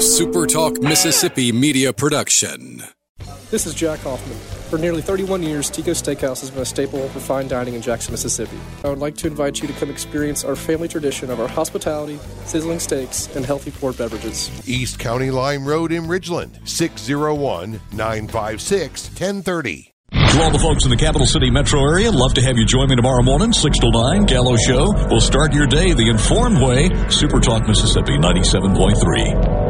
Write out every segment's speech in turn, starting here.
a Super Talk Mississippi media production. This is Jack Hoffman. For nearly 31 years, Tico Steakhouse has been a staple for fine dining in Jackson, Mississippi. I would like to invite you to come experience our family tradition of our hospitality, sizzling steaks, and healthy poured beverages. East County Line Road in Ridgeland, 601 956 1030. To all the folks in the capital city metro area, love to have you join me tomorrow morning, 6 to 9, Gallo Show. We'll start your day the informed way. Super Talk Mississippi 97.3.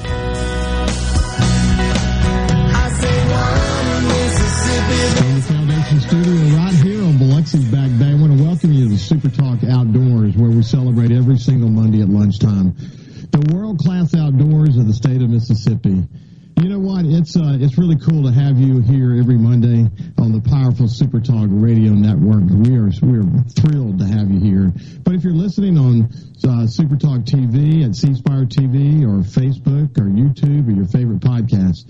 Super Talk Outdoors, where we celebrate every single Monday at lunchtime. The world-class outdoors of the state of Mississippi. You know what? It's uh, it's really cool to have you here every Monday on the powerful Super Talk Radio Network. We are we are thrilled to have you here. But if you're listening on uh, Super Talk TV at C Spire TV or Facebook or YouTube or your favorite podcast,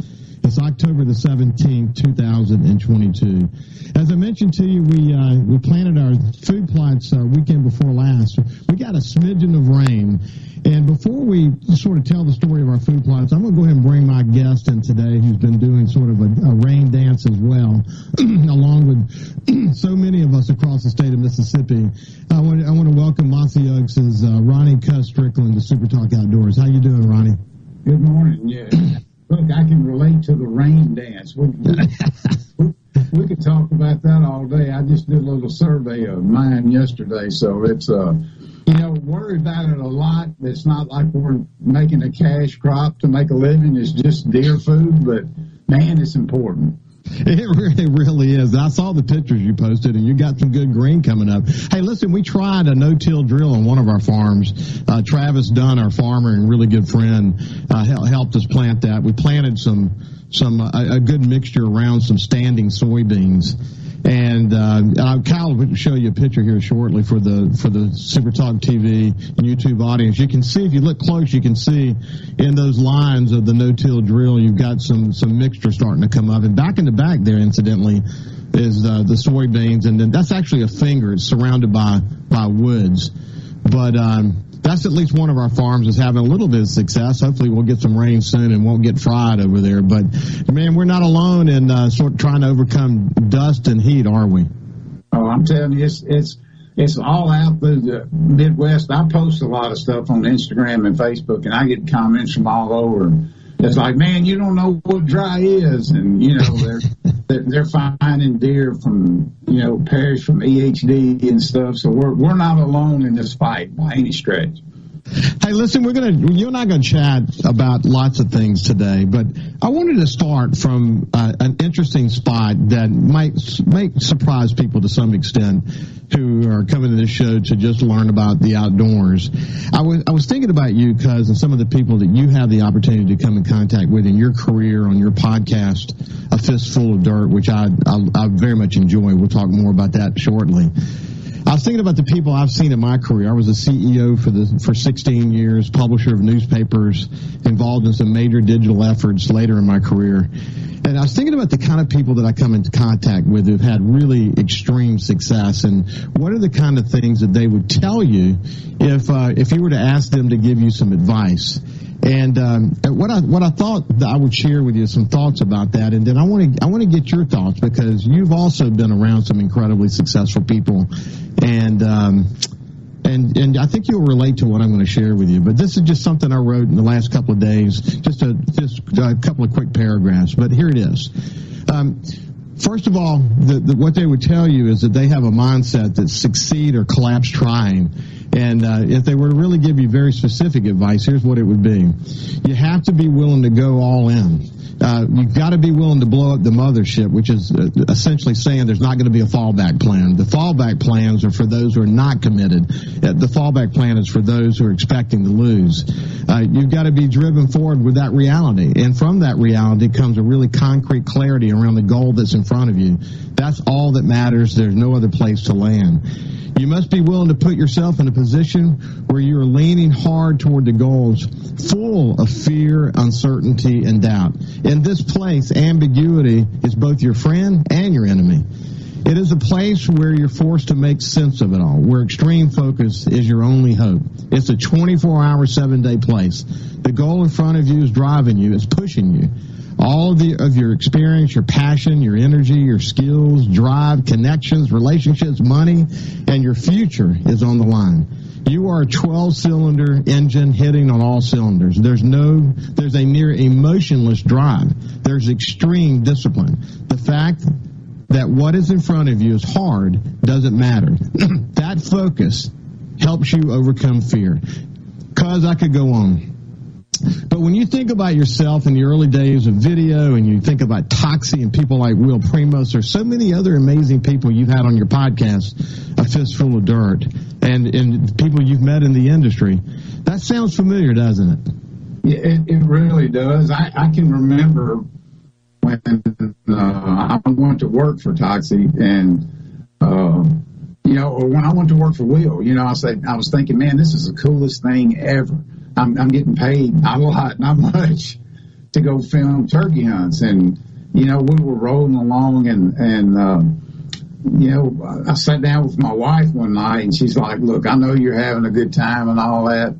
it's October the 17th, 2022. As I mentioned to you, we uh, we planted our food plots uh, weekend before last. We got a smidgen of rain. And before we sort of tell the story of our food plots, I'm going to go ahead and bring my guest in today who's been doing sort of a, a rain dance as well, along with so many of us across the state of Mississippi. I want, I want to welcome Mossy Oaks' uh, Ronnie Cuz Strickland to Super Talk Outdoors. How you doing, Ronnie? Good morning. Yeah. Look, I can relate to the rain dance. We, we, we could talk about that all day. I just did a little survey of mine yesterday, so it's uh, you know, worry about it a lot. It's not like we're making a cash crop to make a living. It's just deer food, but man, it's important. It really, really is. I saw the pictures you posted, and you got some good green coming up. Hey, listen, we tried a no-till drill on one of our farms. Uh, Travis Dunn, our farmer and really good friend, uh, helped us plant that. We planted some, some uh, a good mixture around some standing soybeans. And uh, uh, Kyle will show you a picture here shortly for the for the Super Talk TV and YouTube audience. You can see if you look close, you can see in those lines of the no-till drill, you've got some some mixture starting to come up. And back in the back there, incidentally, is uh, the soybeans, and then that's actually a finger. It's surrounded by by woods, but. Um, that's at least one of our farms is having a little bit of success. Hopefully, we'll get some rain soon and won't get fried over there. But man, we're not alone in uh, sort of trying to overcome dust and heat, are we? Oh, I'm telling you, it's it's it's all out through the Midwest. I post a lot of stuff on Instagram and Facebook, and I get comments from all over. It's like, man, you don't know what dry is, and you know they're they're, they're finding deer from you know parish from EHD and stuff. So we're we're not alone in this fight by any stretch. Hey, listen, we're gonna you and I gonna chat about lots of things today, but I wanted to start from uh, an interesting spot that might might surprise people to some extent who are coming to this show to just learn about the outdoors. I was I was thinking about you, cuz, and some of the people that you have the opportunity to come in contact with in your career on your podcast, A Fistful of Dirt, which I I, I very much enjoy. We'll talk more about that shortly. I was thinking about the people I've seen in my career. I was a CEO for the for 16 years, publisher of newspapers, involved in some major digital efforts later in my career. And I was thinking about the kind of people that I come into contact with who've had really extreme success, and what are the kind of things that they would tell you if uh, if you were to ask them to give you some advice. And um, what I what I thought I would share with you some thoughts about that, and then I want to I want to get your thoughts because you've also been around some incredibly successful people, and um, and and I think you'll relate to what I'm going to share with you. But this is just something I wrote in the last couple of days, just a just a couple of quick paragraphs. But here it is. Um, First of all, the, the, what they would tell you is that they have a mindset that succeed or collapse trying. And uh, if they were to really give you very specific advice, here's what it would be. You have to be willing to go all in. Uh, you've got to be willing to blow up the mothership, which is uh, essentially saying there's not going to be a fallback plan. The fallback plans are for those who are not committed. Uh, the fallback plan is for those who are expecting to lose. Uh, you've got to be driven forward with that reality. And from that reality comes a really concrete clarity around the goal that's in front of you. That's all that matters. There's no other place to land. You must be willing to put yourself in a position where you're leaning hard toward the goals, full of fear, uncertainty, and doubt. In this place, ambiguity is both your friend and your enemy. It is a place where you're forced to make sense of it all, where extreme focus is your only hope. It's a 24 hour, seven day place. The goal in front of you is driving you, it's pushing you all of, the, of your experience, your passion, your energy, your skills, drive, connections, relationships, money, and your future is on the line. You are a 12 cylinder engine hitting on all cylinders. There's no, there's a near emotionless drive. There's extreme discipline. The fact that what is in front of you is hard doesn't matter. that focus helps you overcome fear. Cause I could go on. But when you think about yourself in the early days of video and you think about Toxey and people like Will Primos, there's so many other amazing people you've had on your podcast, A Fistful of Dirt, and, and people you've met in the industry. That sounds familiar, doesn't it? Yeah, it, it really does. I, I can remember when uh, I went to work for Toxey and, uh, you know, or when I went to work for Will, you know, I said, I was thinking, man, this is the coolest thing ever I'm, I'm getting paid not a lot, not much, to go film turkey hunts. And you know, we were rolling along, and and uh, you know, I sat down with my wife one night, and she's like, "Look, I know you're having a good time and all that.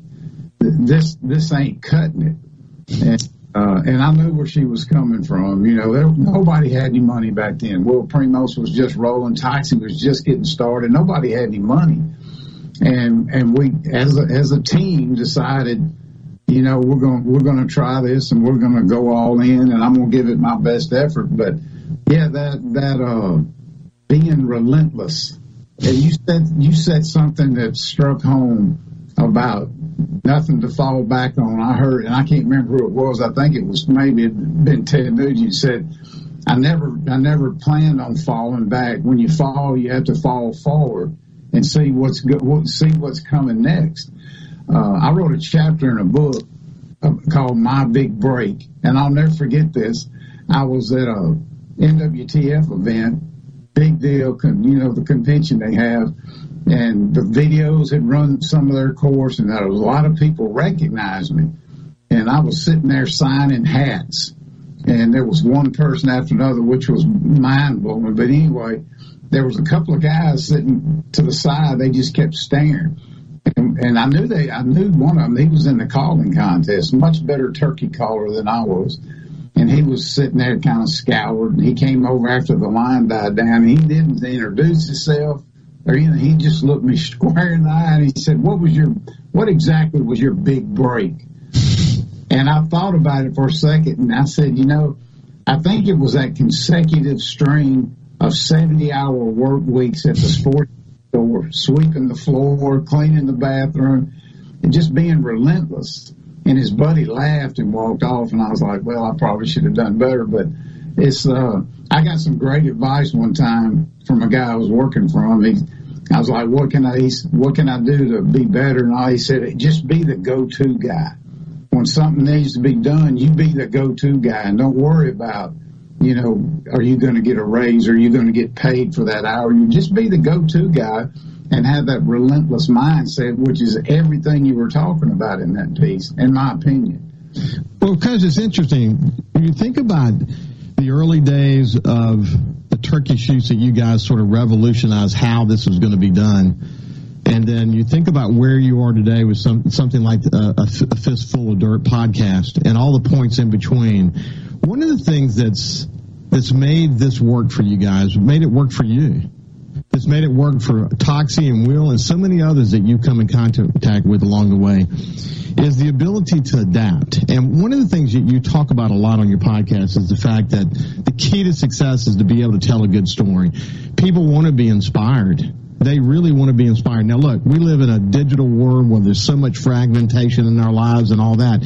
This this ain't cutting it." And, uh, and I knew where she was coming from. You know, there, nobody had any money back then. Will Primos was just rolling. Toxey was just getting started. Nobody had any money and and we as a, as a team decided, you know, we're going we're going to try this and we're going to go all in, and I'm going to give it my best effort. But yeah, that that uh, being relentless. And you said you said something that struck home about nothing to fall back on. I heard, and I can't remember who it was. I think it was maybe it been Ted Nugent said, "I never, I never planned on falling back. When you fall, you have to fall forward." and see what's go, see what's coming next. Uh, I wrote a chapter in a book uh, called My Big Break, and I'll never forget this. I was at a NWTF event, big deal, you know, the convention they have, and the videos had run some of their course, and a lot of people recognized me. And I was sitting there signing hats, and there was one person after another, which was mind blowing. But anyway, there was a couple of guys sitting to the side. They just kept staring. And, and I knew they, I knew one of them, he was in the calling contest, much better turkey caller than I was. And he was sitting there kind of scoured and he came over after the line died down. He didn't introduce himself or. He just looked me square in the eye and he said, what was your, what exactly was your big break? And I thought about it for a second and I said, you know, I think it was that consecutive string of 70 hour work weeks at the sports store, sweeping the floor, cleaning the bathroom, and just being relentless. And his buddy laughed and walked off, and I was like, well, I probably should have done better, but it's, uh, I got some great advice one time from a guy I was working from. He, I was like, what can I, what can I do to be better? And all he said, just be the go-to guy. When something needs to be done, you be the go-to guy and don't worry about you know, are you going to get a raise? Are you going to get paid for that hour? You just be the go-to guy and have that relentless mindset, which is everything you were talking about in that piece, in my opinion. Well, because it's interesting. When you think about the early days of the turkey shoots that you guys sort of revolutionized how this was going to be done. And then you think about where you are today with some, something like a, a, Fistful of Dirt podcast and all the points in between. One of the things that's that's made this work for you guys, made it work for you. That's made it work for Toxey and Will and so many others that you come in contact with along the way is the ability to adapt. And one of the things that you talk about a lot on your podcast is the fact that the key to success is to be able to tell a good story. People want to be inspired. they really want to be inspired. Now, look, we live in a digital world where there's so much fragmentation in our lives and all that.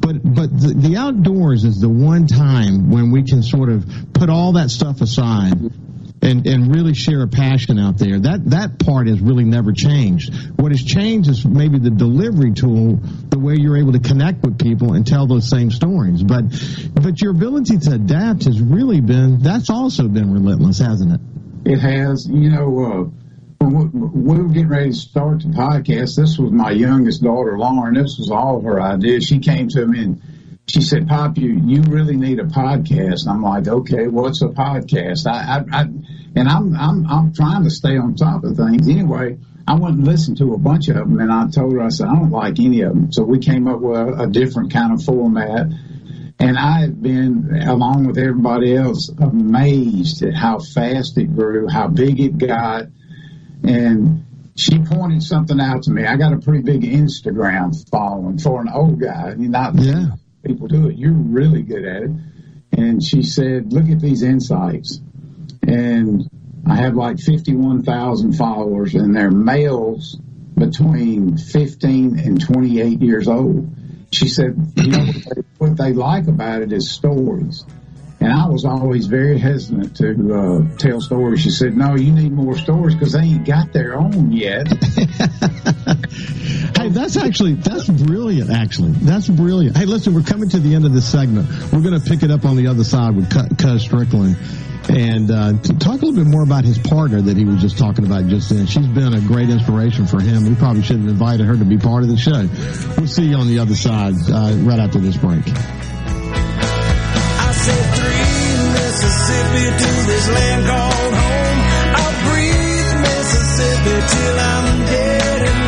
But but the, the outdoors is the one time when we can sort of put all that stuff aside and, and really share a passion out there. That that part has really never changed. What has changed is maybe the delivery tool, the way you're able to connect with people and tell those same stories. But but your ability to adapt has really been that's also been relentless, hasn't it? It has. You know, uh, when we were getting ready to start the podcast, this was my youngest daughter, Lauren. This was all her idea. She came to me and she said, "Pop, you you really need a podcast." And I'm like, "Okay, what's a podcast?" I, I, I and I'm I'm I'm trying to stay on top of things anyway. I went and listened to a bunch of them, and I told her I said I don't like any of them. So we came up with a, a different kind of format. And I have been, along with everybody else, amazed at how fast it grew, how big it got. And she pointed something out to me. I got a pretty big Instagram following for an old guy. You're not Yeah. people do it. You're really good at it. And she said, look at these insights. And I have like 51,000 followers and they're males between 15 and 28 years old. She said, you know, what they, what they like about it is stories. And I was always very hesitant to uh, tell stories. She said, no, you need more stories because they ain't got their own yet. Hey, that's actually that's brilliant. Actually, that's brilliant. Hey, listen, we're coming to the end of this segment. We're going to pick it up on the other side with Cu- Cuz Strickland and uh, talk a little bit more about his partner that he was just talking about just then. She's been a great inspiration for him. We probably should have invited her to be part of the show. We'll see you on the other side uh, right after this break. I three Mississippi to this land called home. I'll breathe Mississippi till I'm dead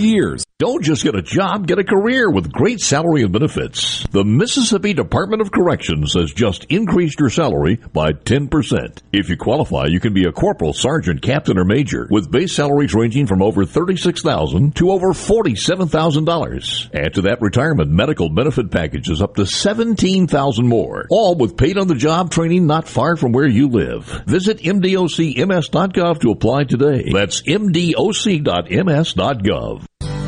years. Don't just get a job, get a career with great salary and benefits. The Mississippi Department of Corrections has just increased your salary by 10%. If you qualify, you can be a corporal, sergeant, captain, or major with base salaries ranging from over 36,000 to over $47,000. Add to that retirement medical benefit packages up to 17,000 more. All with paid on the job training not far from where you live. Visit MDOCMS.gov to apply today. That's MDOC.ms.gov.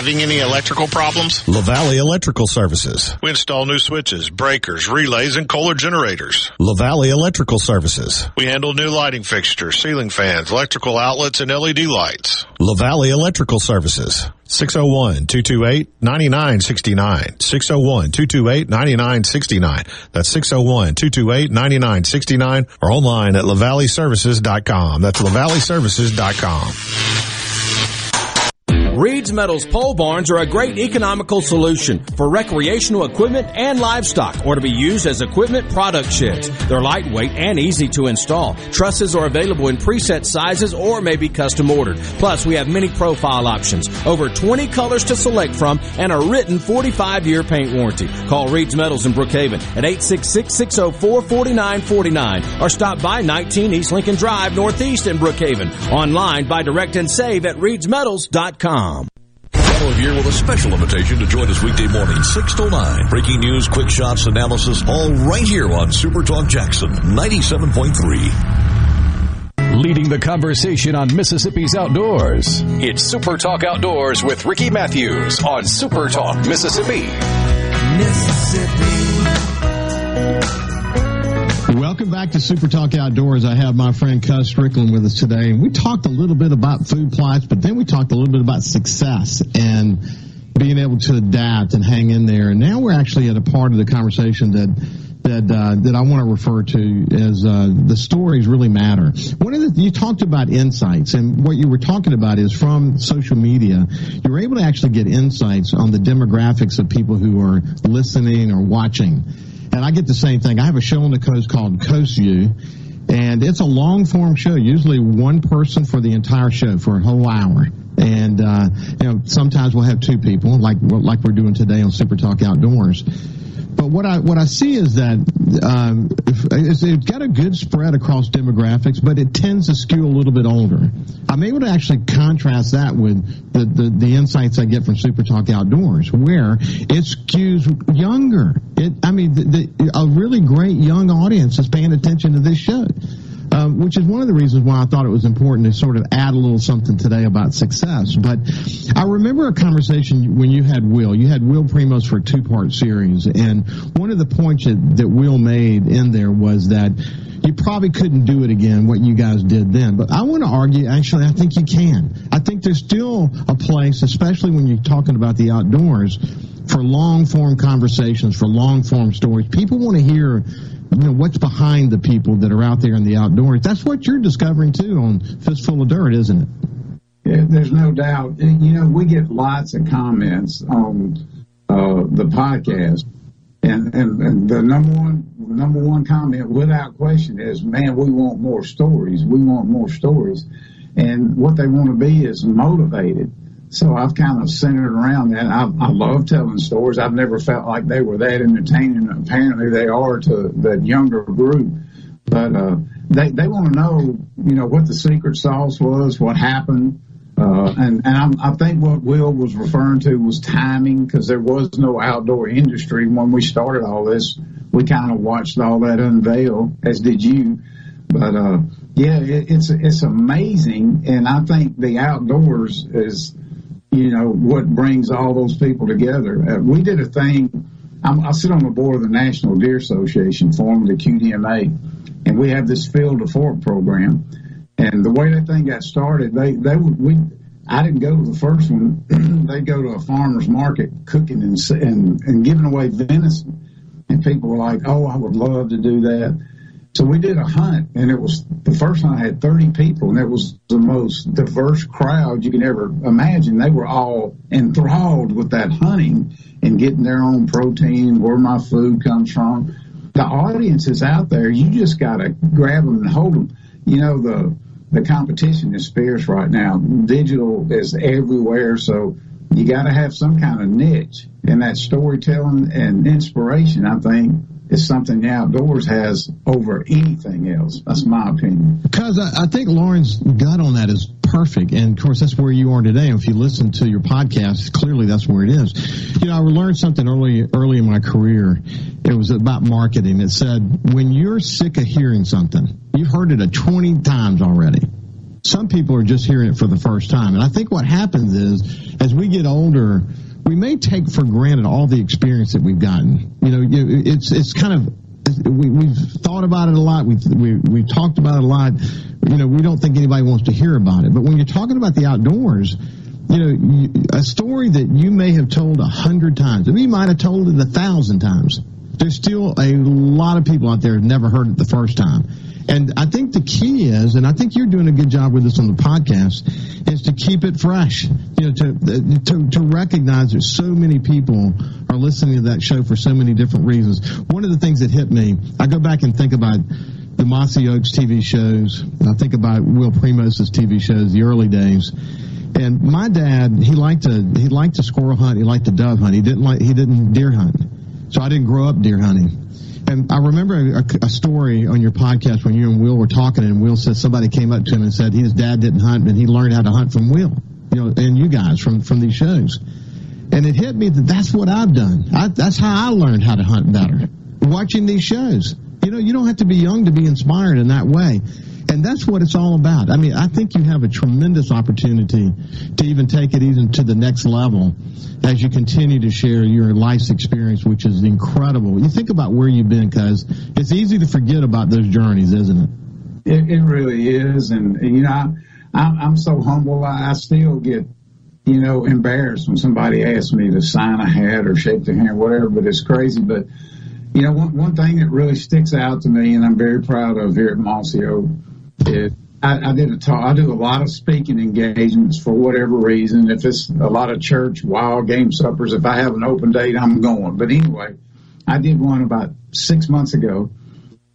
Having any electrical problems? LaValley Electrical Services. We install new switches, breakers, relays, and Kohler generators. LaValley Electrical Services. We handle new lighting fixtures, ceiling fans, electrical outlets, and LED lights. LaValley Electrical Services. 601-228-9969. 601-228-9969. That's 601-228-9969 or online at lavalleyservices.com. That's lavalleyservices.com. Reed's Metals pole barns are a great economical solution for recreational equipment and livestock or to be used as equipment product sheds. They're lightweight and easy to install. Trusses are available in preset sizes or may be custom ordered. Plus, we have many profile options, over 20 colors to select from, and a written 45 year paint warranty. Call Reed's Metals in Brookhaven at 866 604 4949 or stop by 19 East Lincoln Drive Northeast in Brookhaven. Online by direct and save at reedsmetals.com. Follow here with a special invitation to join us weekday morning, 6 to 9. Breaking news, quick shots, analysis, all right here on Super Talk Jackson 97.3. Leading the conversation on Mississippi's outdoors. It's Super Talk Outdoors with Ricky Matthews on Super Talk Mississippi. Welcome back to Super Talk Outdoors. I have my friend Cuz Strickland with us today. And we talked a little bit about food plots, but then we talked a little bit about success and being able to adapt and hang in there. And now we're actually at a part of the conversation that that uh, that I want to refer to as uh, the stories really matter. One of the you talked about insights, and what you were talking about is from social media. You're able to actually get insights on the demographics of people who are listening or watching. And I get the same thing. I have a show on the coast called Coast View, and it's a long form show. Usually one person for the entire show for a whole hour. And uh, you know, sometimes we'll have two people, like like we're doing today on Super Talk Outdoors. But what I what I see is that um, it's, got a good spread across demographics, but it tends to skew a little bit older. I'm able to actually contrast that with the, the, the insights I get from Super Talk Outdoors, where it skews younger. It, I mean, the, the, a really great young audience is paying attention to this show um, which is one of the reasons why I thought it was important to sort of add a little something today about success. But I remember a conversation when you had Will. You had Will Primos for a two part series, and one of the points that, that Will made in there was that you probably couldn't do it again what you guys did then. But I want to argue, actually, I think you can. I think there's still a place, especially when you're talking about the outdoors, for long form conversations, for long form stories. People want to hear you know what's behind the people that are out there in the outdoors. That's what you're discovering too on Fistful of Dirt, isn't it? Yeah, there's no doubt. You know, we get lots of comments on uh, the podcast, and, and, and the number one number one comment, without question, is, "Man, we want more stories. We want more stories." And what they want to be is motivated. So I've kind of centered around that. I, I love telling stories. I've never felt like they were that entertaining. Apparently they are to the younger group. But, uh, they, they want to know, you know, what the secret sauce was, what happened. Uh, and, and I'm, I think what Will was referring to was timing because there was no outdoor industry when we started all this. We kind of watched all that unveil, as did you. But, uh, yeah, it, it's, it's amazing. And I think the outdoors is, you know, what brings all those people together. Uh, we did a thing. I'm, I sit on the board of the National Deer Association, formerly QDMA, and we have this field to fork program. And the way that thing got started, they they would we. I didn't go to the first one. they go to a farmer's market cooking and, and and giving away venison, and people were like, "Oh, I would love to do that." So we did a hunt, and it was the first hunt I had 30 people, and it was the most diverse crowd you can ever imagine. They were all enthralled with that hunting and getting their own protein, where my food comes from. The audience is out there. You just got to grab them and hold them. You know, the, the competition is fierce right now. Digital is everywhere, so you got to have some kind of niche. And that storytelling and inspiration, I think, is something the outdoors has over anything else. That's my opinion. Because I, I think Lauren's gut on that is perfect. And of course, that's where you are today. If you listen to your podcast, clearly that's where it is. You know, I learned something early, early in my career. It was about marketing. It said, when you're sick of hearing something, you've heard it a 20 times already. Some people are just hearing it for the first time. And I think what happens is, as we get older, we may take for granted all the experience that we've gotten. You know, it's it's kind of we, we've thought about it a lot. We've we, we talked about it a lot. You know, we don't think anybody wants to hear about it. But when you're talking about the outdoors, you know, a story that you may have told a hundred times, we might have told it a thousand times. There's still a lot of people out there who never heard it the first time. And I think the key is, and I think you're doing a good job with this on the podcast, is to keep it fresh. You know, to to to recognize that so many people are listening to that show for so many different reasons. One of the things that hit me, I go back and think about the Mossy Oaks TV shows. I think about Will Primos's TV shows, the early days. And my dad, he liked to he liked to squirrel hunt. He liked to dove hunt. He didn't like he didn't deer hunt. So I didn't grow up deer hunting. And I remember a, a, story on your podcast when you and Will were talking, and Will said somebody came up to him and said his dad didn't hunt, and he learned how to hunt from Will, you know, and you guys from from these shows. And it hit me that that's what I've done. I, that's how I learned how to hunt better, watching these shows. You know, you don't have to be young to be inspired in that way. And that's what it's all about. I mean, I think you have a tremendous opportunity to even take it even to the next level as you continue to share your life's experience, which is incredible. You think about where you've been, because it's easy to forget about those journeys, isn't it? It, it really is. And, you know, I, I'm so humble. I still get you know, embarrassed when somebody asks me to sign a hat or shake their hand, whatever, but it's crazy. But, you know, one, one thing that really sticks out to me and I'm very proud of here at Mossy is I, I did a talk, I do a lot of speaking engagements for whatever reason. If it's a lot of church, wild game suppers, if I have an open date, I'm going. But anyway, I did one about six months ago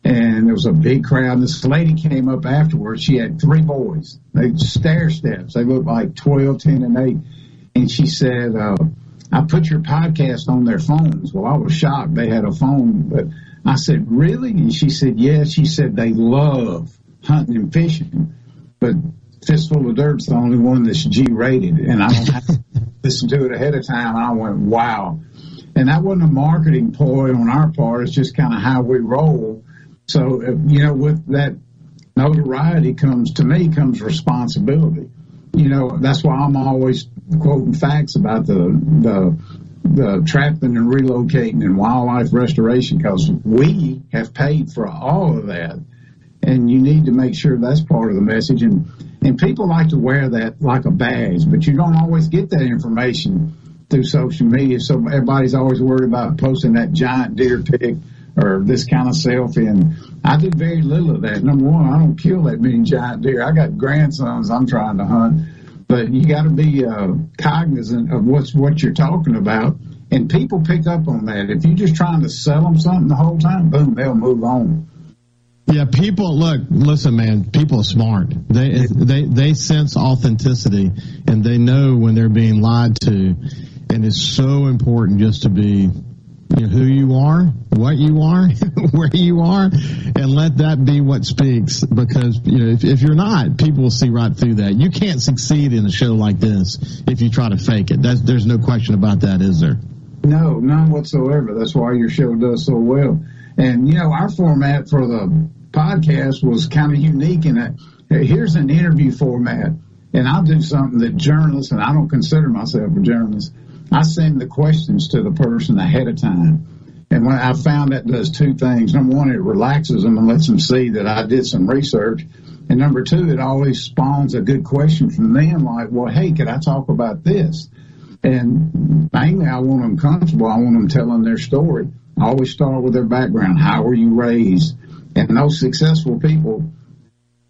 and there was a big crowd. This lady came up afterwards. She had three boys. They stair steps. They looked like 12, 10, and 8. And she said, uh, I put your podcast on their phones. Well, I was shocked. They had a phone, but I said, really? And she said, yes. She said they love hunting and fishing, but Fistful of Dirt's the only one that's G rated. And I don't to it ahead of time. And I went, wow. And that wasn't a marketing ploy on our part. It's just kind of how we roll so, uh, you know, with that notoriety comes, to me, comes responsibility. You know, that's why I'm always quoting facts about the, the, the trapping and relocating and wildlife restoration because we have paid for all of that. And you need to make sure that's part of the message. And, and people like to wear that like a badge, but you don't always get that information through social media. So everybody's always worried about posting that giant deer pic or this kind of selfie. And I do very little of that. Number one, I don't kill that many giant deer. I got grandsons I'm trying to hunt, but you got to be uh, cognizant of what's what you're talking about. And people pick up on that. If you're just trying to sell them something the whole time, boom, they'll move on. Yeah, people look. Listen, man. People are smart. They they they sense authenticity, and they know when they're being lied to. And it's so important just to be who you are, what you are, where you are, and let that be what speaks. Because you know, if, if you're not, people will see right through that. You can't succeed in a show like this if you try to fake it. That's, there's no question about that, is there? No, none whatsoever. That's why your show does so well. And you know, our format for the podcast was kind of unique in that here's an interview format, and I'll do something that journalists, and I don't consider myself a journalist I send the questions to the person ahead of time. And when I found that does two things. Number one, it relaxes them and lets them see that I did some research. And number two, it always spawns a good question from them like, well, hey, could I talk about this? And mainly I want them comfortable. I want them telling their story. I always start with their background. How were you raised? And those successful people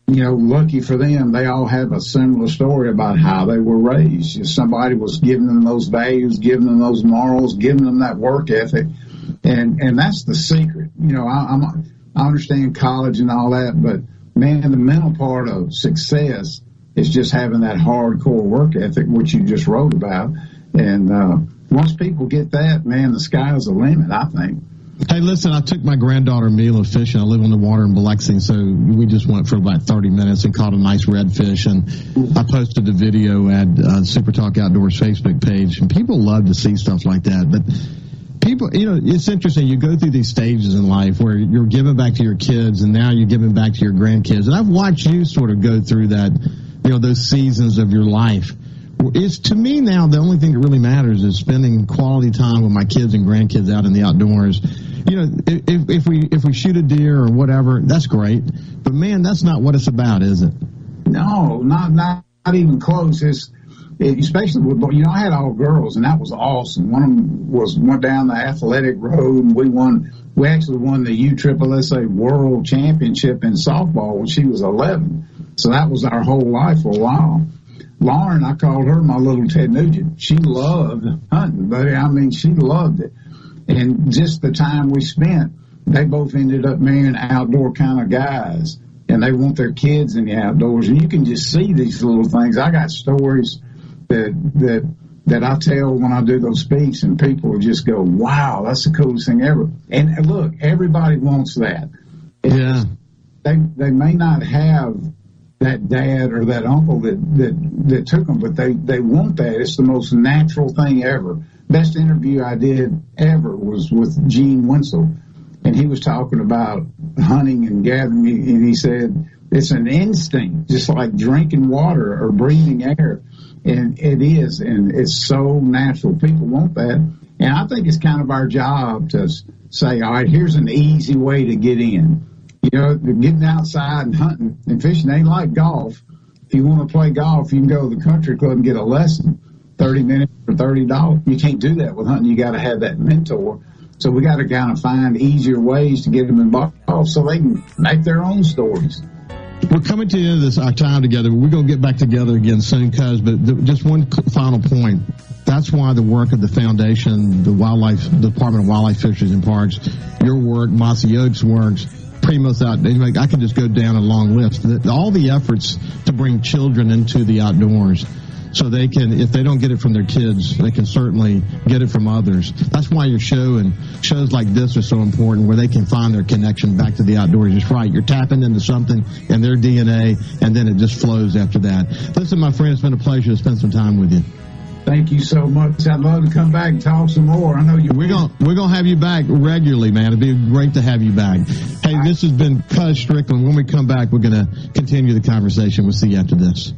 you know, lucky for them, they all have a similar story about how they were raised. If Somebody was giving them those values, giving them those morals, giving them that work ethic, and and that's the secret. You know, I, I'm I understand college and all that, but man, the mental part of success is just having that hardcore work ethic, which you just wrote about. And uh, once people get that, man, the sky's the limit. I think. Hey, listen, I took my granddaughter Mila fishing. I live on the water in Biloxi, so we just went for about 30 minutes and caught a nice redfish. And I posted the video at uh, Super Talk Outdoors Facebook page, and people love to see stuff like that. But people, you know, it's interesting. You go through these stages in life where you're giving back to your kids, and now you're giving back to your grandkids. And I've watched you sort of go through that, you know, those seasons of your life is to me now the only thing that really matters is spending quality time with my kids and grandkids out in the outdoors. You know, if, if we if we shoot a deer or whatever, that's great. But man, that's not what it's about, is it? No, not not, not even close. It's it, especially with you know I had all girls and that was awesome. One of them was went down the athletic road and we won we actually won the USSSA World Championship in softball when she was 11. So that was our whole life for a while. Lauren, I called her my little Ted Nugent. She loved hunting, buddy. I mean, she loved it. And just the time we spent, they both ended up marrying outdoor kind of guys and they want their kids in the outdoors. And you can just see these little things. I got stories that, that, that I tell when I do those speaks and people just go, wow, that's the coolest thing ever. And look, everybody wants that. Yeah. They, they may not have that dad or that uncle that, that, that took them, but they, they want that. It's the most natural thing ever. Best interview I did ever was with Gene Winslow. And he was talking about hunting and gathering, and he said, it's an instinct, just like drinking water or breathing air. And it is, and it's so natural. People want that. And I think it's kind of our job to say, all right, here's an easy way to get in. You know, getting outside and hunting and fishing ain't like golf. If you want to play golf, you can go to the country club and get a lesson, 30 minutes for $30. You can't do that with hunting. You got to have that mentor. So we got to kind of find easier ways to get them involved so they can make their own stories. We're coming to the end of this our time together. We're going to get back together again soon, cuz. But th- just one final point. That's why the work of the foundation, the wildlife the Department of Wildlife, Fisheries and Parks, your work, Mossy Oaks works, Primos out. I can just go down a long list. All the efforts to bring children into the outdoors so they can, if they don't get it from their kids, they can certainly get it from others. That's why your show and shows like this are so important, where they can find their connection back to the outdoors. It's right. You're tapping into something in their DNA, and then it just flows after that. Listen, my friend, it's been a pleasure to spend some time with you. Thank you so much. I'd love to come back and talk some more. I know you. We're gonna we're gonna have you back regularly, man. It'd be great to have you back. Hey, this has been Cuz Strickland. When we come back, we're gonna continue the conversation. We'll see you after this.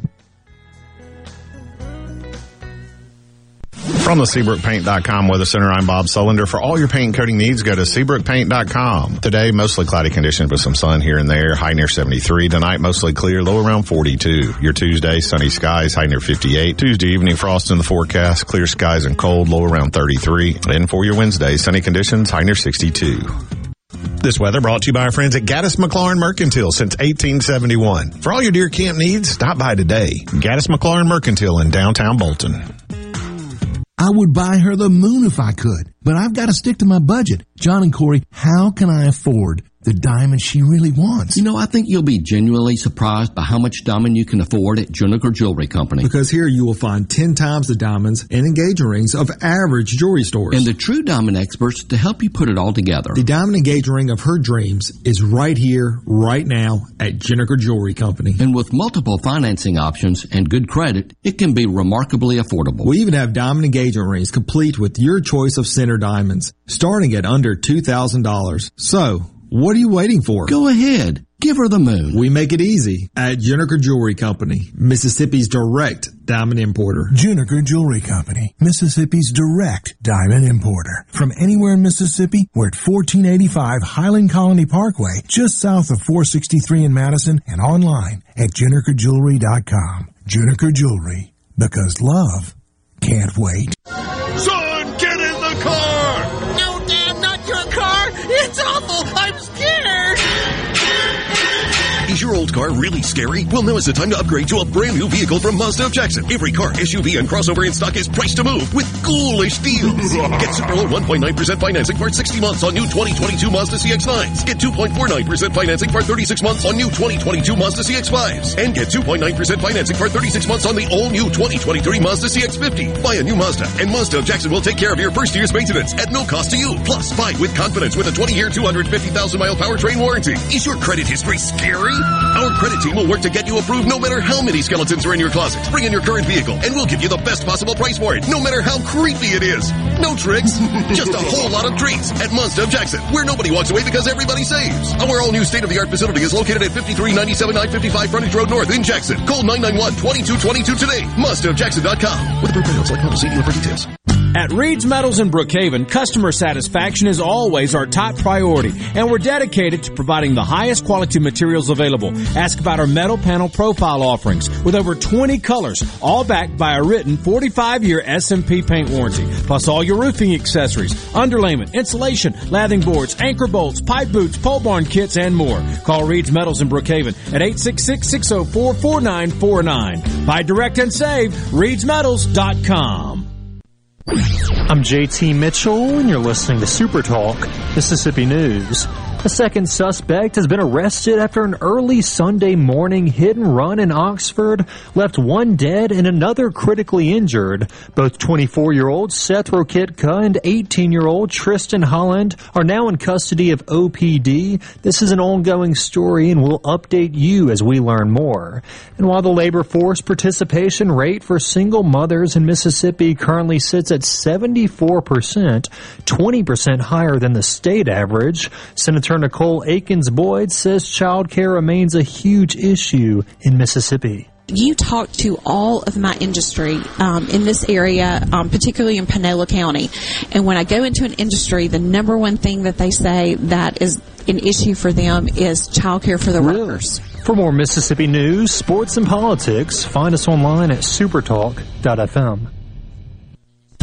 From the SeabrookPaint.com Weather Center, I'm Bob Sullender. For all your paint and coating needs, go to SeabrookPaint.com. Today, mostly cloudy conditions with some sun here and there, high near 73. Tonight, mostly clear, low around 42. Your Tuesday, sunny skies, high near 58. Tuesday evening, frost in the forecast, clear skies and cold, low around 33. And for your Wednesday, sunny conditions, high near 62. This weather brought to you by our friends at Gaddis McLaurin Mercantile since 1871. For all your deer camp needs, stop by today. Gaddis McLaurin Mercantile in downtown Bolton. I would buy her the moon if I could, but I've got to stick to my budget. John and Corey, how can I afford the diamond she really wants? You know, I think you'll be genuinely surprised by how much diamond you can afford at Juniker Jewelry Company. Because here you will find 10 times the diamonds and engagement rings of average jewelry stores. And the true diamond experts to help you put it all together. The diamond engagement ring of her dreams is right here, right now at Juniker Jewelry Company. And with multiple financing options and good credit, it can be remarkably affordable. We even have diamond engagement rings complete with your choice of center diamonds, starting at under $2,000. So, what are you waiting for? Go ahead. Give her the moon. We make it easy at Juniker Jewelry Company, Mississippi's direct diamond importer. Juniker Jewelry Company, Mississippi's direct diamond importer. From anywhere in Mississippi, we're at 1485 Highland Colony Parkway, just south of 463 in Madison, and online at junikerjewelry.com. Juniker Jewelry, because love can't wait. Son, get in the car! Your old car really scary? Well, now is the time to upgrade to a brand new vehicle from Mazda of Jackson. Every car, SUV, and crossover in stock is priced to move with ghoulish deals. Get super low 1.9% financing for 60 months on new 2022 Mazda CX-9s. Get 2.49% financing for 36 months on new 2022 Mazda CX-5s. And get 2.9% financing for 36 months on the all-new 2023 Mazda CX-50. Buy a new Mazda, and Mazda of Jackson will take care of your first year's maintenance at no cost to you. Plus, buy with confidence with a 20-year, 250,000-mile powertrain warranty. Is your credit history scary? Our credit team will work to get you approved no matter how many skeletons are in your closet. Bring in your current vehicle and we'll give you the best possible price for it, no matter how creepy it is. No tricks, just a whole lot of treats at Mazda of Jackson, where nobody walks away because everybody saves. Our all new state of the art facility is located at 5397 I-55 Frontage Road North in Jackson. Call 991-2222 today. MazdaofJackson.com. With approved like model, see dealer for details. At Reed's Metals in Brookhaven, customer satisfaction is always our top priority, and we're dedicated to providing the highest quality materials available. Ask about our metal panel profile offerings with over 20 colors, all backed by a written 45-year SMP paint warranty, plus all your roofing accessories, underlayment, insulation, lathing boards, anchor bolts, pipe boots, pole barn kits, and more. Call Reed's Metals in Brookhaven at 866-604-4949. Buy direct and save, reedsmetals.com. I'm JT Mitchell, and you're listening to Super Talk, Mississippi News. A second suspect has been arrested after an early Sunday morning hit and run in Oxford left one dead and another critically injured. Both 24-year-old Seth Rokitka and 18-year-old Tristan Holland are now in custody of OPD. This is an ongoing story and we'll update you as we learn more. And while the labor force participation rate for single mothers in Mississippi currently sits at 74%, 20% higher than the state average, Senator Nicole Akins Boyd says child care remains a huge issue in Mississippi you talk to all of my industry um, in this area, um, particularly in Panola County, and when I go into an industry, the number one thing that they say that is an issue for them is childcare for the really? workers. For more Mississippi news, sports, and politics, find us online at supertalk.fm.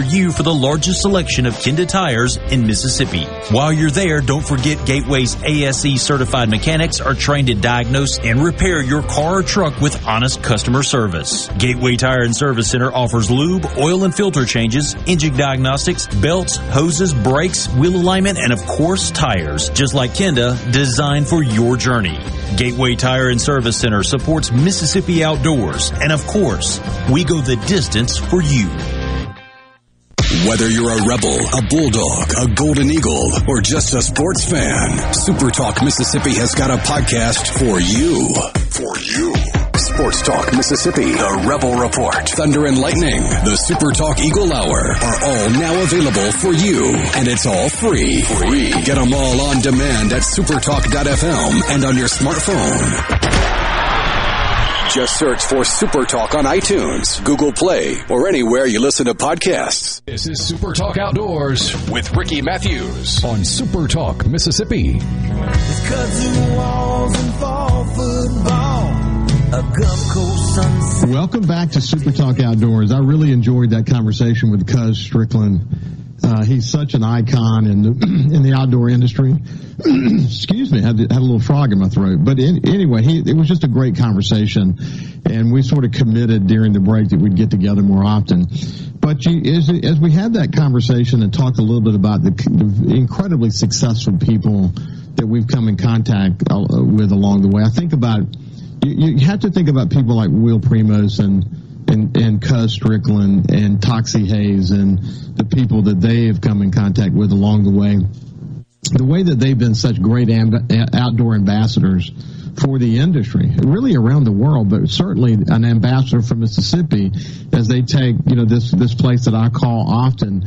you for the largest selection of Kenda tires in Mississippi. While you're there, don't forget Gateway's ASE certified mechanics are trained to diagnose and repair your car or truck with honest customer service. Gateway Tire and Service Center offers lube, oil and filter changes, engine diagnostics, belts, hoses, brakes, wheel alignment, and of course tires, just like Kenda, designed for your journey. Gateway Tire and Service Center supports Mississippi outdoors, and of course, we go the distance for you. Whether you're a rebel, a bulldog, a golden eagle, or just a sports fan, Super Talk Mississippi has got a podcast for you. For you. Sports Talk Mississippi, The Rebel Report, Thunder and Lightning, the Super Talk Eagle Hour are all now available for you. And it's all free. Free. Get them all on demand at supertalk.fm and on your smartphone. Just search for Super Talk on iTunes, Google Play, or anywhere you listen to podcasts. This is Super Talk Outdoors with Ricky Mathews on Super Talk Mississippi. Welcome back to Super Talk Outdoors. I really enjoyed that conversation with Cuz Strickland uh, he's such an icon in the in the outdoor industry. Excuse me, I had, had, a little frog in my throat. But in, anyway, he, it was just a great conversation, and we sort of committed during the break that we'd get together more often. But you, as, as we had that conversation and talked a little bit about the, the incredibly successful people that we've come in contact uh, with along the way, I think about you, you have to think about people like Will Primos and and, and Cuz Strickland and Toxey Haas and the people that they have come in contact with along the way. The way that they've been such great amb- outdoor ambassadors for the industry, really around the world, but certainly an ambassador for Mississippi as they take, you know, this, this place that I call often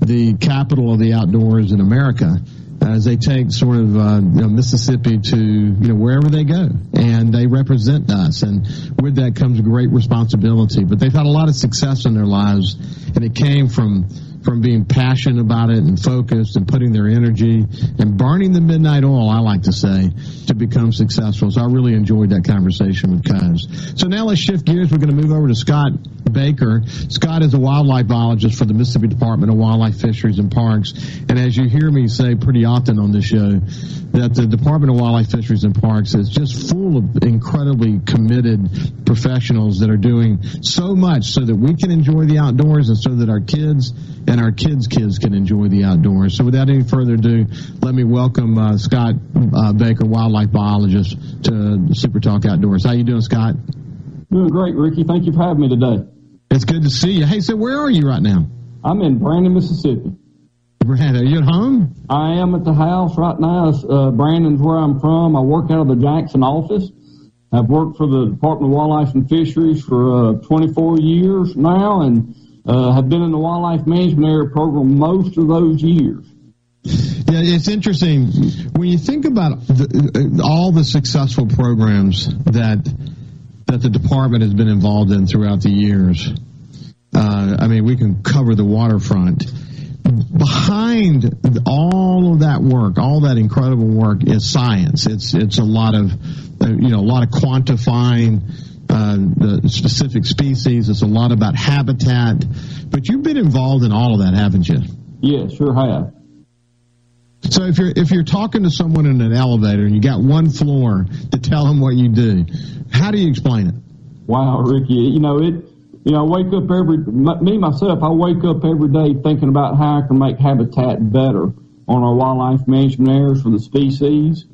the capital of the outdoors in America as they take sort of uh, you know, Mississippi to you know wherever they go, and they represent us, and with that comes great responsibility. But they've had a lot of success in their lives, and it came from from being passionate about it and focused and putting their energy and burning the midnight oil, I like to say, to become successful. So I really enjoyed that conversation with Cuz. So now let's shift gears. We're going to move over to Scott Baker. Scott is a wildlife biologist for the Mississippi Department of Wildlife, Fisheries, and Parks. And as you hear me say pretty often on this show, that the Department of Wildlife, Fisheries, and Parks is just full of incredibly committed professionals that are doing so much so that we can enjoy the outdoors and so that our kids our kids' kids can enjoy the outdoors. So without any further ado, let me welcome uh, Scott uh, Baker, wildlife biologist, to Super Talk Outdoors. How you doing, Scott? Doing great, Ricky. Thank you for having me today. It's good to see you. Hey, so where are you right now? I'm in Brandon, Mississippi. Brandon, are you at home? I am at the house right now. Uh, Brandon's where I'm from. I work out of the Jackson office. I've worked for the Department of Wildlife and Fisheries for uh, 24 years now and uh, have been in the wildlife management area program most of those years. Yeah, it's interesting when you think about the, all the successful programs that that the department has been involved in throughout the years. Uh, I mean, we can cover the waterfront. Behind all of that work, all that incredible work, is science. It's it's a lot of uh, you know a lot of quantifying uh, the specific species. It's a lot about habitat. But you've been involved in all of that, haven't you? Yeah, sure have. So if you're if you're talking to someone in an elevator and you got one floor to tell them what you do, how do you explain it? Wow, Ricky, you know it. You know, I wake up every me myself. I wake up every day thinking about how I can make habitat better on our wildlife management areas for the species.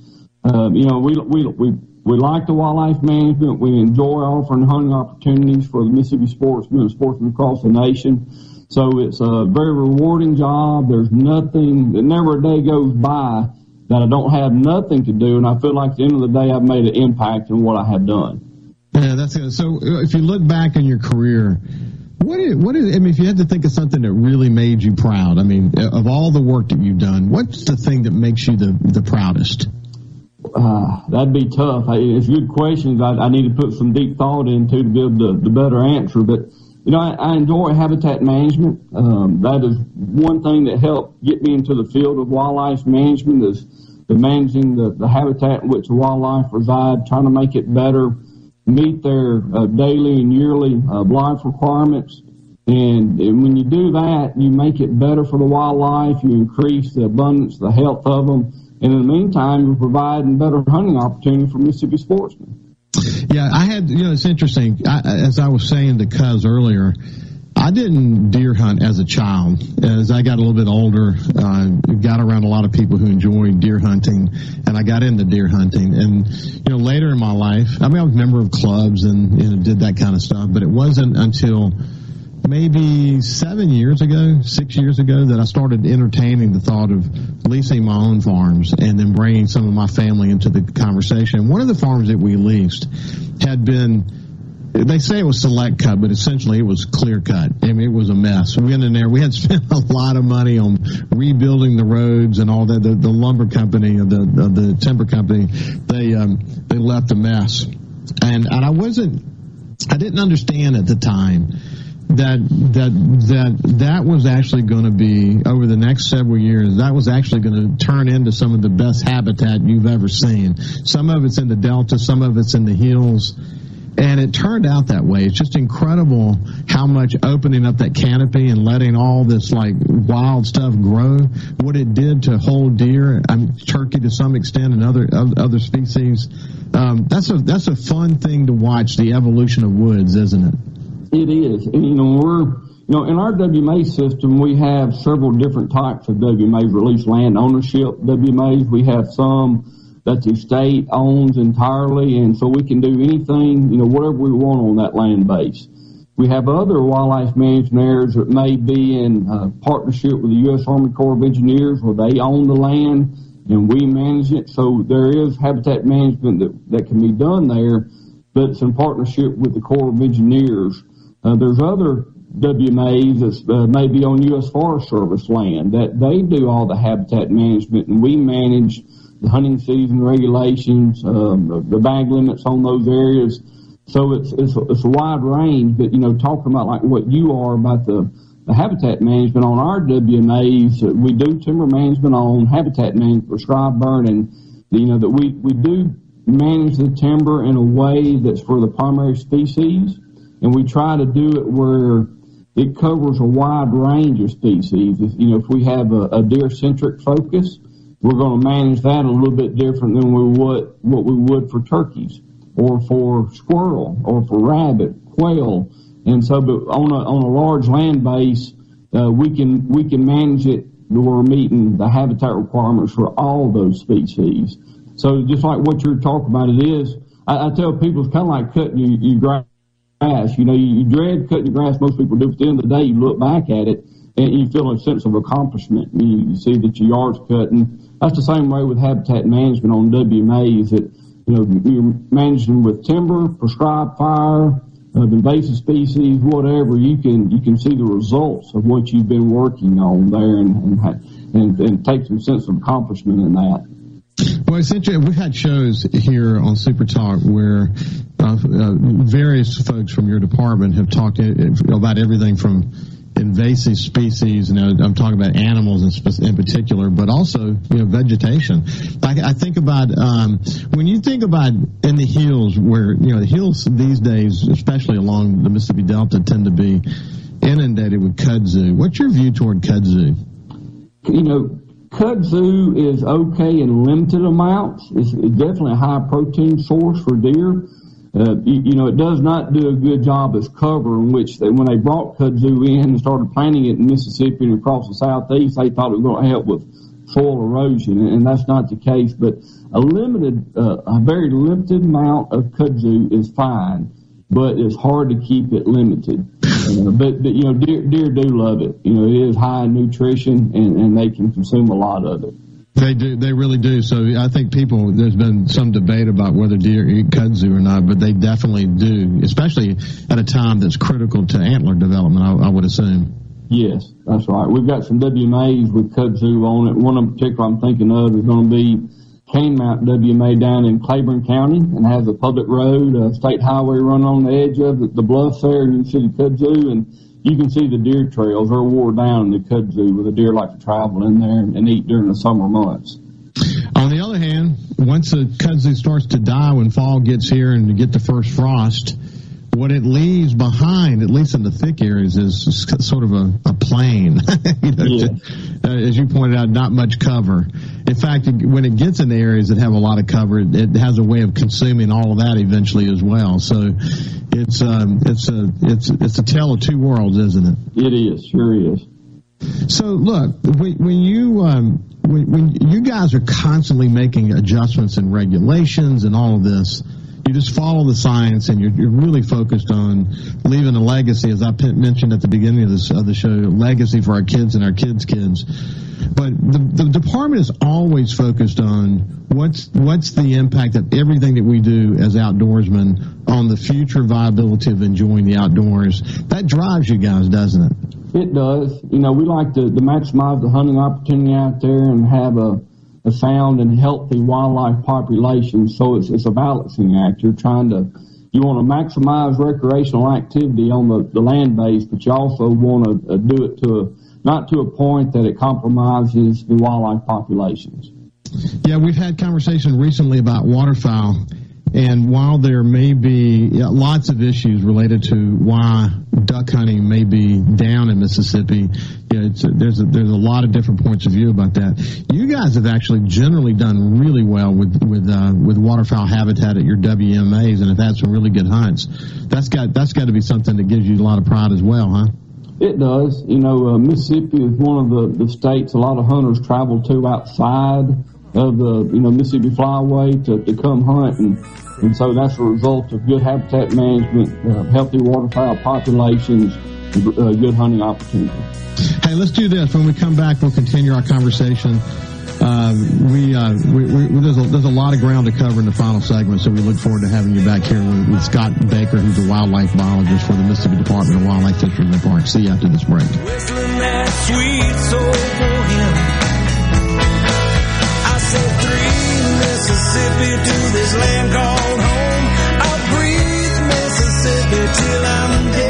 Um, you know, we we we we like the wildlife management. We enjoy offering hunting opportunities for the Mississippi sportsmen and sportsmen across the nation. So it's a very rewarding job. There's nothing, never a day goes by that I don't have nothing to do, and I feel like at the end of the day I've made an impact in what I have done. Yeah, that's good. So uh, if you look back in your career, what is, what is, I mean, if you had to think of something that really made you proud, I mean, of all the work that you've done, what's the thing that makes you the, the proudest? Uh, that'd be tough. It's good questions. I, I, need to put some deep thought into to give the, the better answer, but you know, I, I enjoy habitat management. Um, that is one thing that helped get me into the field of wildlife management is the managing the, the habitat in which the wildlife reside, trying to make it better, meet their uh, daily and yearly uh, life requirements. And, and when you do that, you make it better for the wildlife. You increase the abundance, the health of them. And in the meantime, you're providing better hunting opportunity for Mississippi sportsmen. Yeah, I had, you know, it's interesting. I, as I was saying to Cuz earlier, I didn't deer hunt as a child. As I got a little bit older, uh, got around a lot of people who enjoyed deer hunting, and I got into deer hunting. And you know, later in my life, I mean, I was a member of clubs and you know, did that kind of stuff. But it wasn't until maybe seven years ago, six years ago, that I started entertaining the thought of leasing my own farms and then bringing some of my family into the conversation. One of the farms that we leased had been they say it was select cut, but essentially it was clear cut. I mean, it was a mess. We went in there. We had spent a lot of money on rebuilding the roads and all that. The, the lumber company, the the timber company, they um, they left a mess, and and I wasn't, I didn't understand at the time that that that that was actually going to be over the next several years. That was actually going to turn into some of the best habitat you've ever seen. Some of it's in the delta, some of it's in the hills. And it turned out that way. It's just incredible how much opening up that canopy and letting all this like wild stuff grow, what it did to whole deer, mean, turkey to some extent, and other other species. Um, that's a that's a fun thing to watch the evolution of woods, isn't it? It is. And, you know, we're, you know, in our WMA system, we have several different types of WMAs, release land ownership WMAs. We have some that the state owns entirely, and so we can do anything, you know, whatever we want on that land base. We have other wildlife management areas that may be in uh, partnership with the U.S. Army Corps of Engineers where they own the land and we manage it. So there is habitat management that, that can be done there, but it's in partnership with the Corps of Engineers uh, there's other WMAs that uh, may be on U.S. Forest Service land that they do all the habitat management and we manage the hunting season regulations, um, the, bag limits on those areas. So it's, it's, a, it's a wide range, but you know, talking about like what you are about the, the habitat management on our WMAs, uh, we do timber management on habitat management, prescribed burning, you know, that we, we do manage the timber in a way that's for the primary species and we try to do it where it covers a wide range of species. If, you know, if we have a, a deer-centric focus, we're going to manage that a little bit different than we would what we would for turkeys or for squirrel or for rabbit, quail, and so. But on a on a large land base, uh, we can we can manage it. We're meeting the habitat requirements for all those species. So just like what you're talking about, it is. I, I tell people it's kind of like cutting you, you grass. You know, you, you dread cutting the grass. Most people do. But at the end of the day, you look back at it, and you feel a sense of accomplishment. You, you see that your yard's cut, and that's the same way with habitat management on WMAs. That you know you're managing with timber, prescribed fire, uh, invasive species, whatever. You can you can see the results of what you've been working on there, and and, and, and take some sense of accomplishment in that. Well, essentially, we've had shows here on Super Talk where uh, uh, various folks from your department have talked about everything from invasive species, and I'm talking about animals in, in particular, but also you know vegetation. I, I think about um, when you think about in the hills, where you know the hills these days, especially along the Mississippi Delta, tend to be inundated with kudzu. What's your view toward kudzu? You know, kudzu is okay in limited amounts. It's definitely a high protein source for deer. Uh, you, you, know, it does not do a good job as cover in which they, when they brought kudzu in and started planting it in Mississippi and across the southeast, they thought it was going to help with soil erosion, and, that's not the case. But a limited, uh, a very limited amount of kudzu is fine, but it's hard to keep it limited. But, but, you know, deer, deer do love it. You know, it is high in nutrition, and, and they can consume a lot of it. They do. They really do. So I think people. There's been some debate about whether deer eat kudzu or not, but they definitely do, especially at a time that's critical to antler development. I, I would assume. Yes, that's right. We've got some WMAs with kudzu on it. One in particular I'm thinking of is going to be Canemount WMA down in Claiborne County and has a public road, a state highway running on the edge of the, the bluffs there, you see the kudzu and you can see the deer trails. They're wore down in the kudzu where the deer like to travel in there and eat during the summer months. On the other hand, once the kudzu starts to die when fall gets here and you get the first frost, what it leaves behind, at least in the thick areas, is sort of a, a plain. you know, yeah. uh, as you pointed out, not much cover. In fact, when it gets in the areas that have a lot of cover, it, it has a way of consuming all of that eventually as well. So it's um, it's a it's it's a tale of two worlds, isn't it? It is, sure is. So look, when, when you um, when, when you guys are constantly making adjustments and regulations and all of this you just follow the science and you're, you're really focused on leaving a legacy, as I mentioned at the beginning of, this, of the show, legacy for our kids and our kids' kids. But the, the department is always focused on what's what's the impact of everything that we do as outdoorsmen on the future viability of enjoying the outdoors. That drives you guys, doesn't it? It does. You know, we like to, to maximize the hunting opportunity out there and have a a sound and healthy wildlife population. So it's, it's a balancing act. You're trying to, you want to maximize recreational activity on the, the land base, but you also want to uh, do it to a, not to a point that it compromises the wildlife populations. Yeah, we've had conversation recently about waterfowl and while there may be lots of issues related to why duck hunting may be down in Mississippi, yeah, there's a, there's a lot of different points of view about that. You guys have actually generally done really well with with uh, with waterfowl habitat at your WMAs and have had some really good hunts. That's got that's got to be something that gives you a lot of pride as well, huh? It does. You know, uh, Mississippi is one of the, the states a lot of hunters travel to outside of the you know Mississippi Flyway to, to come hunt, and and so that's a result of good habitat management, uh, healthy waterfowl populations, uh, good hunting opportunities. Hey, let's do this. When we come back, we'll continue our conversation. Uh, we, uh, we, we, there's, a, there's a lot of ground to cover in the final segment, so we look forward to having you back here with, with Scott Baker, who's a wildlife biologist for the Mississippi Department of Wildlife Fisheries and Parks. See you after this break. Mississippi to this land called home. I'll breathe Mississippi till I'm dead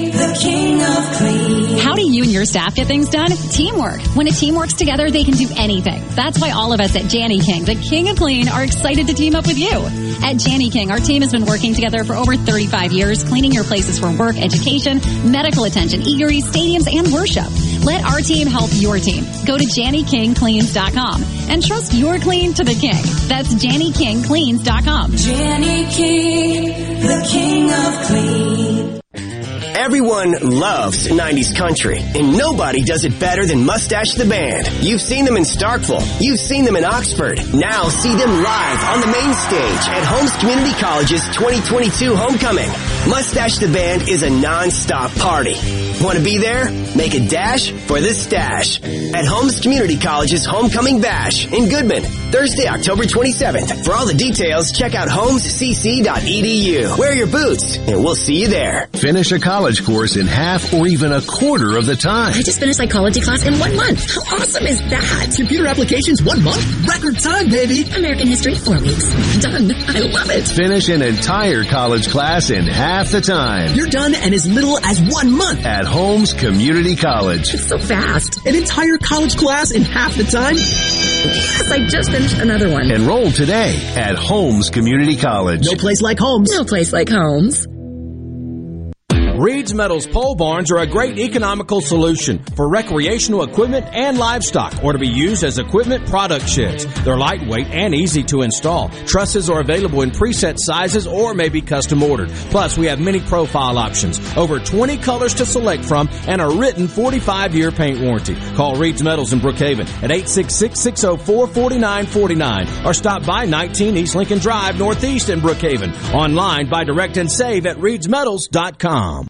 the king of clean. How do you and your staff get things done? Teamwork. When a team works together, they can do anything. That's why all of us at Jani-King, the king of clean, are excited to team up with you. At Jani-King, our team has been working together for over 35 years, cleaning your places for work, education, medical attention, eateries, stadiums, and worship. Let our team help your team. Go to JannyKingCleans.com and trust your clean to the king. That's JannyKingCleans.com. Jani-King, the king of clean. Everyone loves 90s country, and nobody does it better than Mustache the Band. You've seen them in Starkville. You've seen them in Oxford. Now see them live on the main stage at Holmes Community College's 2022 Homecoming. Mustache the Band is a non-stop party. Want to be there? Make a dash for the stash at Holmes Community College's Homecoming Bash in Goodman, Thursday, October 27th. For all the details, check out holmescc.edu. Wear your boots, and we'll see you there. Finish a college course in half or even a quarter of the time. I just finished psychology class in one month. How awesome is that? Computer applications one month? Record time, baby. American history four weeks. Done. I love it. Finish an entire college class in half the time. You're done in as little as one month. At Holmes Community College. It's so fast. An entire college class in half the time? Yes, I just finished another one. Enroll today at Holmes Community College. No place like Holmes. No place like Holmes. Reed's Metals pole barns are a great economical solution for recreational equipment and livestock or to be used as equipment product sheds. They're lightweight and easy to install. Trusses are available in preset sizes or may be custom ordered. Plus, we have many profile options, over 20 colors to select from, and a written 45 year paint warranty. Call Reed's Metals in Brookhaven at 866-604-4949 or stop by 19 East Lincoln Drive Northeast in Brookhaven. Online by direct and save at reedsmetals.com.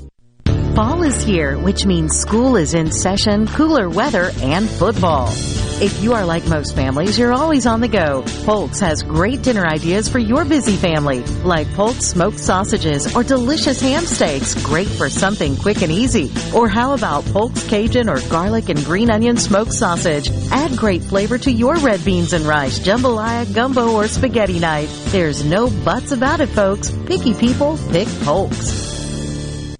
Fall is here, which means school is in session, cooler weather, and football. If you are like most families, you're always on the go. Polk's has great dinner ideas for your busy family, like Polk's smoked sausages or delicious ham steaks, great for something quick and easy. Or how about Polk's Cajun or garlic and green onion smoked sausage? Add great flavor to your red beans and rice, jambalaya, gumbo, or spaghetti night. There's no buts about it, folks. Picky people pick Polk's.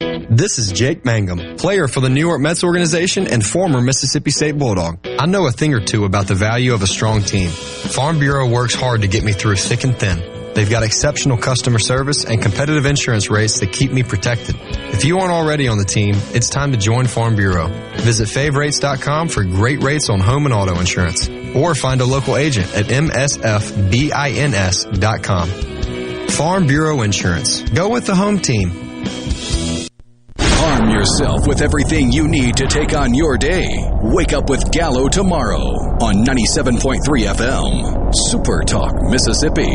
This is Jake Mangum, player for the New York Mets organization and former Mississippi State Bulldog. I know a thing or two about the value of a strong team. Farm Bureau works hard to get me through thick and thin. They've got exceptional customer service and competitive insurance rates that keep me protected. If you aren't already on the team, it's time to join Farm Bureau. Visit favrates.com for great rates on home and auto insurance or find a local agent at msfbins.com. Farm Bureau Insurance. Go with the home team. Arm yourself with everything you need to take on your day. Wake up with Gallo tomorrow on 97.3 FM. Super Talk, Mississippi.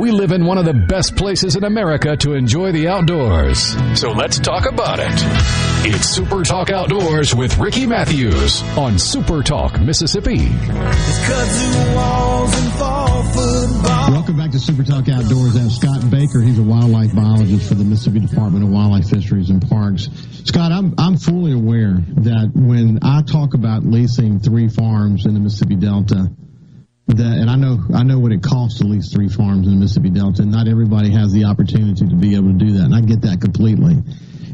We live in one of the best places in America to enjoy the outdoors. So let's talk about it. It's Super Talk Outdoors with Ricky Mathews on Super Talk, Mississippi. Back to Super Talk Outdoors. I have Scott Baker. He's a wildlife biologist for the Mississippi Department of Wildlife, Fisheries, and Parks. Scott, I'm I'm fully aware that when I talk about leasing three farms in the Mississippi Delta, that and I know I know what it costs to lease three farms in the Mississippi Delta, and not everybody has the opportunity to be able to do that, and I get that completely.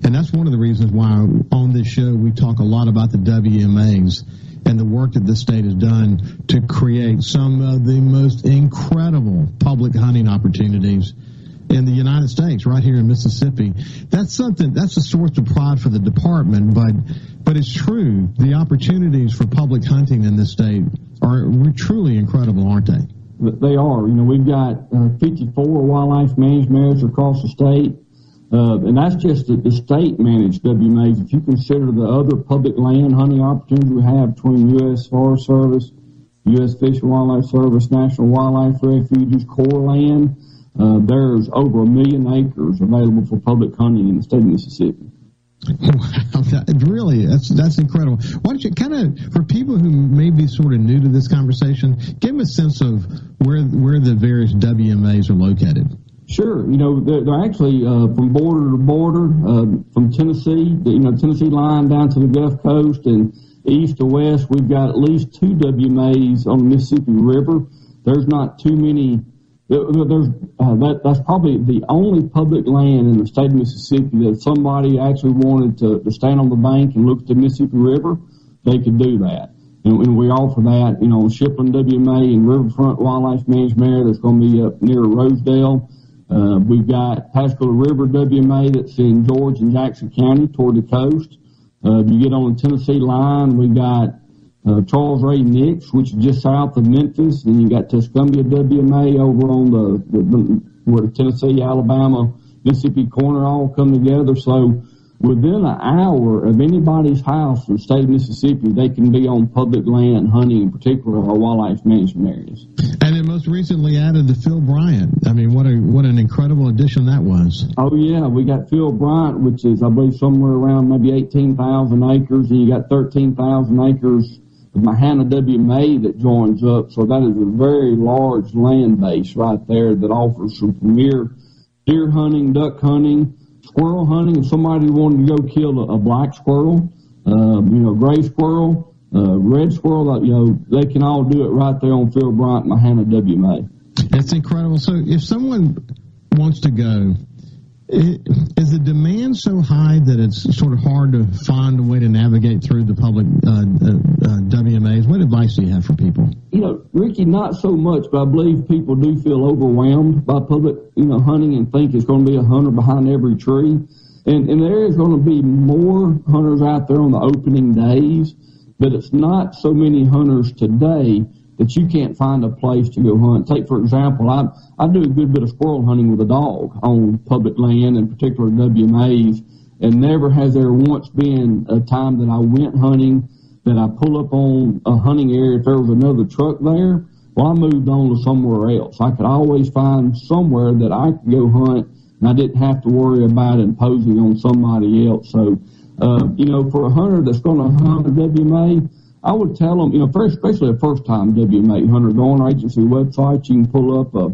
And that's one of the reasons why on this show we talk a lot about the WMAs and the work that the state has done to create some of the most incredible public hunting opportunities in the United States, right here in Mississippi. That's something, that's a source of pride for the department, but, but it's true. The opportunities for public hunting in this state are truly incredible, aren't they? They are. You know, we've got uh, 54 wildlife management areas across the state. Uh, and that's just the, state managed WMAs. If you consider the other public land hunting opportunities we have between U.S. Forest Service, U.S. Fish and Wildlife Service, National Wildlife Refuges, Corps land, uh, there's over a million acres available for public hunting in the state of Mississippi. Wow, that, really, that's that's incredible. Why don't you kind of, for people who may be sort of new to this conversation, give them a sense of where where the various WMAs are located. Sure, you know they're, they're actually uh, from border to border, uh, from Tennessee, the, you know Tennessee line down to the Gulf Coast, and east to west. We've got at least two WMAs on the Mississippi River. There's not too many there's uh, that that's probably the only public land in the state of Mississippi that somebody actually wanted to, to stand on the bank and look at the Mississippi River, they could do that. And, and we offer that, you know, Shipland WMA and Riverfront Wildlife Management Area that's going to be up near Rosedale. Uh, we've got Pascagoula River WMA that's in George and Jackson County toward the coast. Uh, you get on the Tennessee line, we've got uh, Charles Ray Nix, which is just south of Memphis, and you got Tuscumbia WMA over on the, the, the where the Tennessee, Alabama, Mississippi corner all come together. So within an hour of anybody's house in the state of Mississippi, they can be on public land hunting, in particular our wildlife management areas. And then most recently added the Phil Bryant. I mean, what a what an incredible addition that was. Oh yeah, we got Phil Bryant, which is I believe somewhere around maybe eighteen thousand acres, and you got thirteen thousand acres of Mahannah WMA that joins up. So that is a very large land base right there that offers some premier deer hunting, duck hunting, squirrel hunting. If somebody wanted to go kill a, a black squirrel, uh, you know, gray squirrel, uh, red squirrel, you know, they can all do it right there on Phil Bryant, Mahannah WMA. That's incredible. So if someone wants to go, is the demand so high that it's sort of hard to find a way to navigate through the public uh, uh, uh WMAs? What advice do you have for people? You know, Ricky, not so much, but I believe people do feel overwhelmed by public, you know, hunting and think it's going to be a hunter behind every tree. And, and there is going to be more hunters out there on the opening days, but it's not so many hunters today that you can't find a place to go hunt. Take, for example, I, I do a good bit of squirrel hunting with a dog on public land, in particular WMAs, and never has there once been a time that I went hunting that I pull up on a hunting area if there was another truck there. Well, I moved on to somewhere else. I could always find somewhere that I could go hunt, and I didn't have to worry about imposing on somebody else. So, uh, you know, for a hunter that's going to hunt a WMA, I would tell them, you know, first, especially a first time WMA hunter, go on our agency website. You can pull up a,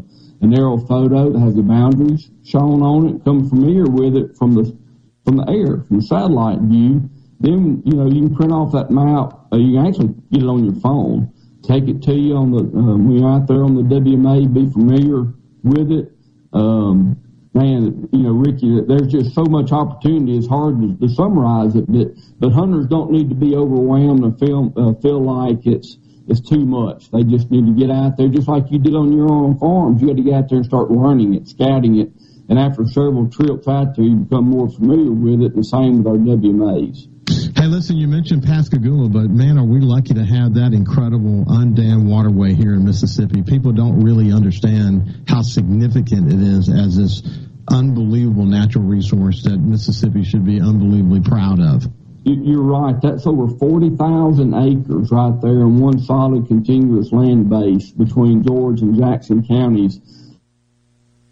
an aerial photo that has the boundaries shown on it, become familiar with it from the from the air, from the satellite view. Then, you know, you can print off that map. Uh, you can actually get it on your phone, take it to you on the uh, when you're out there on the WMA. Be familiar with it. Um, man, you know, Ricky, there's just so much opportunity. It's hard to, to summarize it, but but hunters don't need to be overwhelmed and feel uh, feel like it's it's too much. They just need to get out there, just like you did on your own farms. You got to get out there and start learning it, scouting it, and after several trips out there, you become more familiar with it. The same with our WMAs. Hey, listen, you mentioned Pascagoula, but man, are we lucky to have that incredible undammed waterway here in Mississippi. People don't really understand how significant it is as this unbelievable natural resource that Mississippi should be unbelievably proud of. You're right. That's over 40,000 acres right there in one solid continuous land base between George and Jackson counties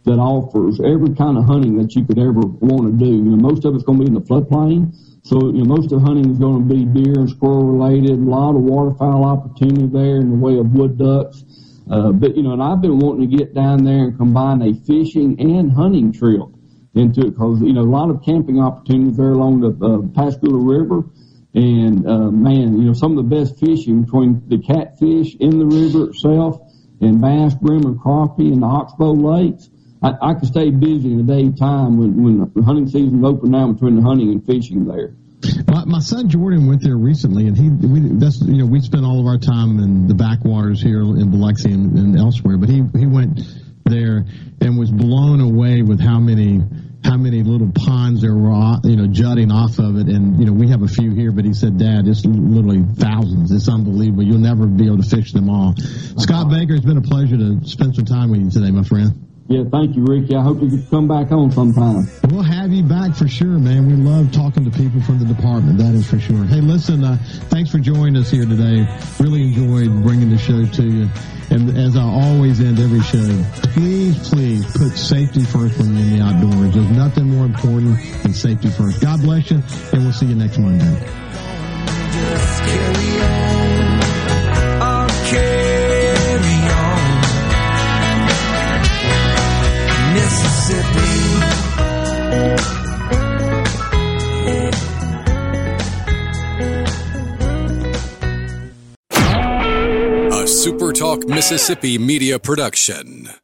that offers every kind of hunting that you could ever want to do. You know, most of it's going to be in the floodplain. So, you know, most of the hunting is going to be deer and squirrel related, a lot of waterfowl opportunity there in the way of wood ducks. Uh, but, you know, and I've been wanting to get down there and combine a fishing and hunting trip into it because, you know, a lot of camping opportunities there along the uh, River. And, uh, man, you know, some of the best fishing between the catfish in the river itself and bass, brim, and crappie in the Oxbow Lakes. I, I could stay busy in the daytime when, when the hunting season's open now between the hunting and fishing there. My, my son Jordan went there recently, and he we that's you know we spent all of our time in the backwaters here in Biloxi and, and elsewhere, but he he went there and was blown away with how many how many little ponds there were, uh, you know, jutting off of it. And, you know, we have a few here, but he said, Dad, it's literally thousands. It's unbelievable. You'll never be able to fish them all. Scott Baker, it's been a pleasure to spend some time with you today, my friend. Yeah, thank you, Ricky. I hope you can come back on sometime. We'll have you back for sure, man. We love talking to people from the department. That is for sure. Hey, listen, uh, thanks for joining us here today. Really enjoyed bringing the show to you. And as I always end every show, please, please put safety first when you're in the outdoors. There's nothing more important than safety first. God bless you, and we'll see you next Monday. A SuperTalk Mississippi media production.